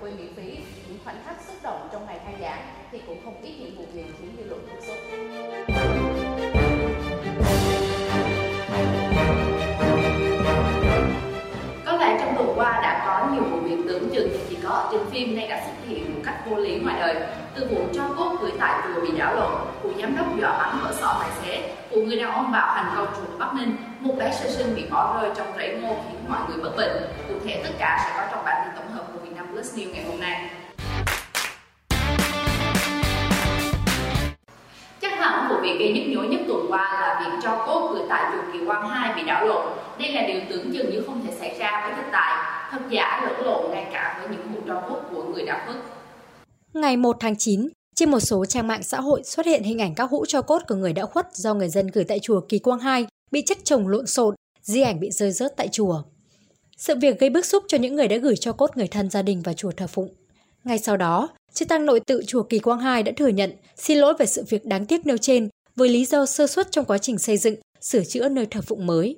vui miễn phí những khoảnh khắc xúc động trong ngày khai giảng thì cũng không ít những vụ việc khiến dư luận bức xúc. Có lẽ trong tuần qua đã có nhiều vụ việc tưởng chừng chỉ có ở trên phim nay đã xuất hiện một cách vô lý ngoài đời. Từ vụ cho cốt gửi tại vừa bị đảo lộn, vụ giám đốc dọa bắn vỡ sọ tài xế, vụ người đàn ông bạo hành con chuột Bắc Ninh, một bé sơ sinh bị bỏ rơi trong rẫy ngô khiến mọi người bất bình. Cụ thể tất cả sẽ có trong bản tin tổng hợp News ngày hôm nay. Chắc hẳn vụ việc gây nhức nhối nhất tuần qua là việc cho cốt người tại chùa Kỳ Quang 2 bị đảo lộn. Đây là điều tưởng chừng như không thể xảy ra với thực tại, thật giả lẫn lộn ngay cả với những vụ cho cốt của người đã khuất. Ngày 1 tháng 9, trên một số trang mạng xã hội xuất hiện hình ảnh các hũ cho cốt của người đã khuất do người dân gửi tại chùa Kỳ Quang 2 bị chất chồng lộn xộn, di ảnh bị rơi rớt tại chùa. Sự việc gây bức xúc cho những người đã gửi cho cốt người thân gia đình vào chùa thờ phụng. Ngay sau đó, Chư tăng nội tự chùa Kỳ Quang 2 đã thừa nhận xin lỗi về sự việc đáng tiếc nêu trên với lý do sơ suất trong quá trình xây dựng, sửa chữa nơi thờ phụng mới.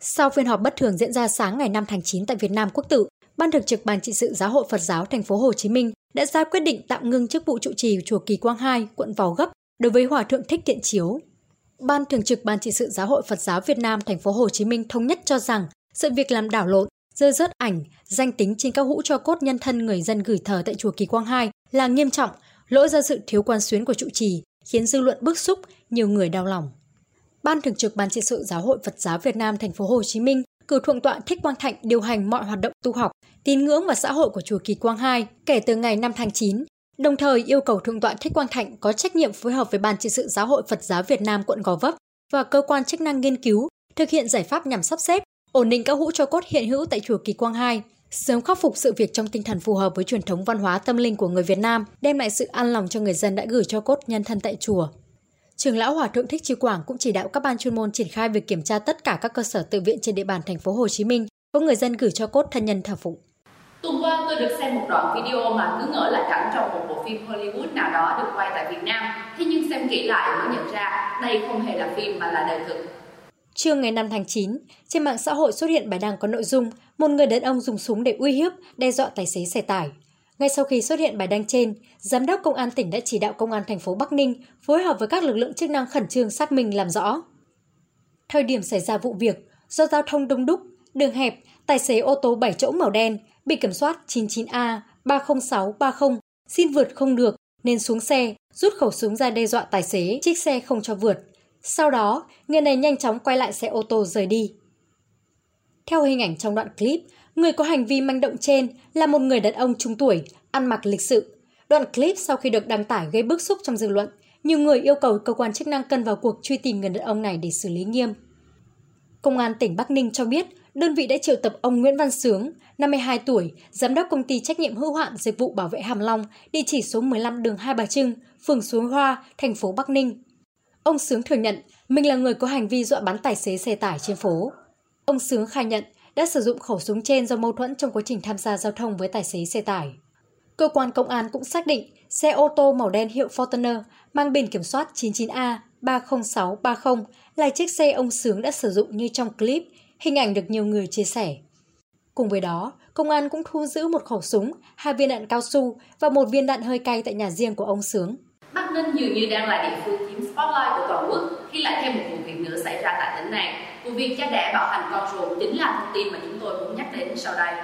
Sau phiên họp bất thường diễn ra sáng ngày 5 tháng 9 tại Việt Nam Quốc tự, Ban thường trực Ban trị sự Giáo hội Phật giáo thành phố Hồ Chí Minh đã ra quyết định tạm ngưng chức vụ trụ trì chùa Kỳ Quang 2, quận Gò Gấp đối với Hòa thượng Thích Thiện Chiếu. Ban thường trực Ban trị sự Giáo hội Phật giáo Việt Nam thành phố Hồ Chí Minh thống nhất cho rằng sự việc làm đảo lộn, rơi rớt ảnh, danh tính trên các hũ cho cốt nhân thân người dân gửi thờ tại chùa Kỳ Quang 2 là nghiêm trọng, lỗi do sự thiếu quan xuyến của trụ trì, khiến dư luận bức xúc, nhiều người đau lòng. Ban thường trực Ban trị sự Giáo hội Phật giáo Việt Nam thành phố Hồ Chí Minh cử thượng tọa Thích Quang Thạnh điều hành mọi hoạt động tu học, tín ngưỡng và xã hội của chùa Kỳ Quang 2 kể từ ngày 5 tháng 9, đồng thời yêu cầu thượng tọa Thích Quang Thạnh có trách nhiệm phối hợp với Ban trị sự Giáo hội Phật giáo Việt Nam quận Gò Vấp và cơ quan chức năng nghiên cứu, thực hiện giải pháp nhằm sắp xếp, ổn định các hũ cho cốt hiện hữu tại chùa Kỳ Quang 2, sớm khắc phục sự việc trong tinh thần phù hợp với truyền thống văn hóa tâm linh của người Việt Nam, đem lại sự an lòng cho người dân đã gửi cho cốt nhân thân tại chùa. Trường lão Hòa thượng Thích Chi Quảng cũng chỉ đạo các ban chuyên môn triển khai việc kiểm tra tất cả các cơ sở tự viện trên địa bàn thành phố Hồ Chí Minh có người dân gửi cho cốt thân nhân thờ phụng. Tuần qua tôi được xem một đoạn video mà cứ ngỡ là cảnh trong một bộ phim Hollywood nào đó được quay tại Việt Nam. Thế nhưng xem kỹ lại mới nhận ra đây không hề là phim mà là đời thực. Trưa ngày 5 tháng 9, trên mạng xã hội xuất hiện bài đăng có nội dung một người đàn ông dùng súng để uy hiếp, đe dọa tài xế xe tải. Ngay sau khi xuất hiện bài đăng trên, Giám đốc Công an tỉnh đã chỉ đạo Công an thành phố Bắc Ninh phối hợp với các lực lượng chức năng khẩn trương xác minh làm rõ. Thời điểm xảy ra vụ việc, do giao thông đông đúc, đường hẹp, tài xế ô tô 7 chỗ màu đen bị kiểm soát 99A 30630 xin vượt không được nên xuống xe, rút khẩu súng ra đe dọa tài xế chiếc xe không cho vượt. Sau đó, người này nhanh chóng quay lại xe ô tô rời đi. Theo hình ảnh trong đoạn clip, người có hành vi manh động trên là một người đàn ông trung tuổi, ăn mặc lịch sự. Đoạn clip sau khi được đăng tải gây bức xúc trong dư luận, nhiều người yêu cầu cơ quan chức năng cần vào cuộc truy tìm người đàn ông này để xử lý nghiêm. Công an tỉnh Bắc Ninh cho biết, đơn vị đã triệu tập ông Nguyễn Văn Sướng, 52 tuổi, giám đốc công ty trách nhiệm hữu hạn dịch vụ bảo vệ Hàm Long, địa chỉ số 15 đường Hai Bà Trưng, phường Suối Hoa, thành phố Bắc Ninh. Ông Sướng thừa nhận mình là người có hành vi dọa bắn tài xế xe tải trên phố. Ông Sướng khai nhận đã sử dụng khẩu súng trên do mâu thuẫn trong quá trình tham gia giao thông với tài xế xe tải. Cơ quan công an cũng xác định xe ô tô màu đen hiệu Fortuner mang biển kiểm soát 99A 30630 là chiếc xe ông Sướng đã sử dụng như trong clip, hình ảnh được nhiều người chia sẻ. Cùng với đó, công an cũng thu giữ một khẩu súng, hai viên đạn cao su và một viên đạn hơi cay tại nhà riêng của ông Sướng. Bắc Ninh dường như đang là địa phương chiếm spotlight của toàn quốc khi lại thêm một vụ việc nữa xảy ra tại tỉnh này. Vụ việc cha đẻ bạo hành con ruột chính là thông tin mà chúng tôi muốn nhắc đến sau đây.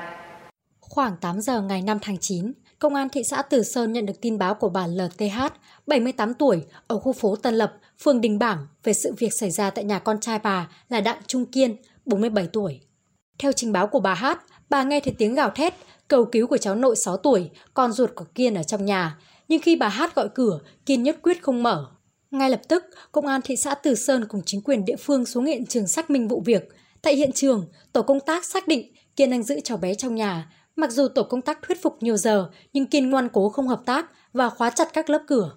Khoảng 8 giờ ngày 5 tháng 9, Công an thị xã Từ Sơn nhận được tin báo của bà LTH, 78 tuổi, ở khu phố Tân Lập, phường Đình Bảng về sự việc xảy ra tại nhà con trai bà là Đặng Trung Kiên, 47 tuổi. Theo trình báo của bà Hát, bà nghe thấy tiếng gào thét, cầu cứu của cháu nội 6 tuổi, con ruột của Kiên ở trong nhà. Nhưng khi bà Hát gọi cửa, Kiên nhất quyết không mở. Ngay lập tức, Công an thị xã Từ Sơn cùng chính quyền địa phương xuống hiện trường xác minh vụ việc. Tại hiện trường, tổ công tác xác định Kiên đang giữ cháu bé trong nhà. Mặc dù tổ công tác thuyết phục nhiều giờ, nhưng Kiên ngoan cố không hợp tác và khóa chặt các lớp cửa.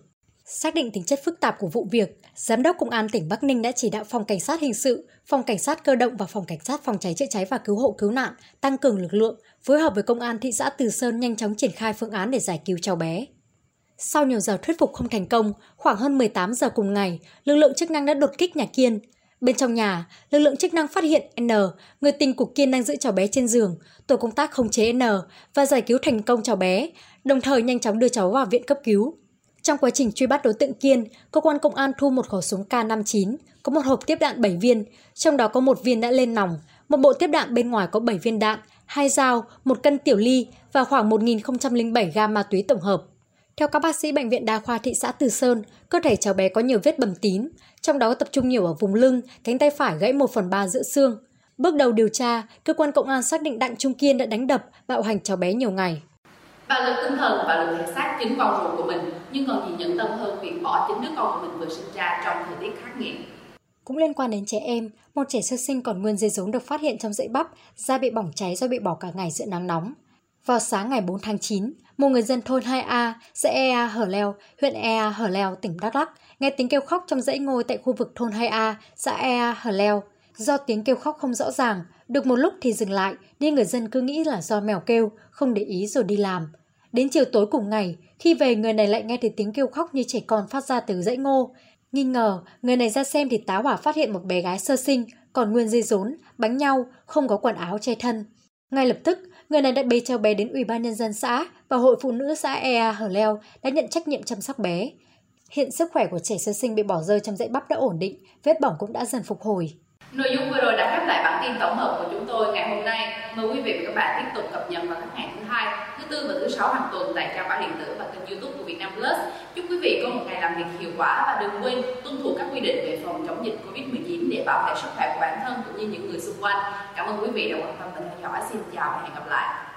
Xác định tính chất phức tạp của vụ việc, Giám đốc Công an tỉnh Bắc Ninh đã chỉ đạo Phòng Cảnh sát Hình sự, Phòng Cảnh sát Cơ động và Phòng Cảnh sát Phòng cháy chữa cháy và Cứu hộ Cứu nạn tăng cường lực lượng, phối hợp với Công an thị xã Từ Sơn nhanh chóng triển khai phương án để giải cứu cháu bé. Sau nhiều giờ thuyết phục không thành công, khoảng hơn 18 giờ cùng ngày, lực lượng chức năng đã đột kích nhà Kiên. Bên trong nhà, lực lượng chức năng phát hiện N, người tình của Kiên đang giữ cháu bé trên giường. Tổ công tác khống chế N và giải cứu thành công cháu bé. đồng thời nhanh chóng đưa cháu vào viện cấp cứu. Trong quá trình truy bắt đối tượng Kiên, cơ quan công an thu một khẩu súng K59, có một hộp tiếp đạn 7 viên, trong đó có một viên đã lên nòng, một bộ tiếp đạn bên ngoài có 7 viên đạn, hai dao, một cân tiểu ly và khoảng 1.007 gam ma túy tổng hợp. Theo các bác sĩ Bệnh viện Đa khoa thị xã Từ Sơn, cơ thể cháu bé có nhiều vết bầm tím, trong đó tập trung nhiều ở vùng lưng, cánh tay phải gãy 1 phần 3 giữa xương. Bước đầu điều tra, cơ quan công an xác định Đặng Trung Kiên đã đánh đập, bạo hành cháu bé nhiều ngày. Bạo lực tinh thần và lực thể xác chính con ruột của mình, nhưng còn gì nhẫn tâm hơn việc bỏ chính đứa con của mình vừa sinh ra trong thời tiết khắc nghiệt. Cũng liên quan đến trẻ em, một trẻ sơ sinh còn nguyên dây rốn được phát hiện trong dãy bắp, da bị bỏng cháy do bị bỏ cả ngày giữa nắng nóng. Vào sáng ngày 4 tháng 9, một người dân thôn 2A, xã Ea Hở Leo, huyện Ea Hở Leo, tỉnh Đắk Lắk, nghe tiếng kêu khóc trong dãy ngôi tại khu vực thôn 2A, xã Ea Hở Leo. Do tiếng kêu khóc không rõ ràng, được một lúc thì dừng lại, nên người dân cứ nghĩ là do mèo kêu, không để ý rồi đi làm. Đến chiều tối cùng ngày, khi về người này lại nghe thấy tiếng kêu khóc như trẻ con phát ra từ dãy ngô. Nghi ngờ, người này ra xem thì tá hỏa phát hiện một bé gái sơ sinh, còn nguyên dây rốn, bánh nhau, không có quần áo che thân. Ngay lập tức, người này đã bế cháu bé đến Ủy ban Nhân dân xã và Hội Phụ nữ xã Ea Hở Leo đã nhận trách nhiệm chăm sóc bé. Hiện sức khỏe của trẻ sơ sinh bị bỏ rơi trong dãy bắp đã ổn định, vết bỏng cũng đã dần phục hồi. Nội dung vừa rồi đã khép lại bản tin tổng hợp của chúng tôi ngày hôm nay. Mời quý vị và các bạn tiếp tục cập nhật vào các ngày thứ hai, tư và thứ sáu hàng tuần tại trang báo điện tử và kênh YouTube của Vietnam Plus. Chúc quý vị có một ngày làm việc hiệu quả và đừng quên tuân thủ các quy định về phòng chống dịch Covid-19 để bảo vệ sức khỏe của bản thân cũng như những người xung quanh. Cảm ơn quý vị đã quan tâm và theo dõi. Xin chào và hẹn gặp lại.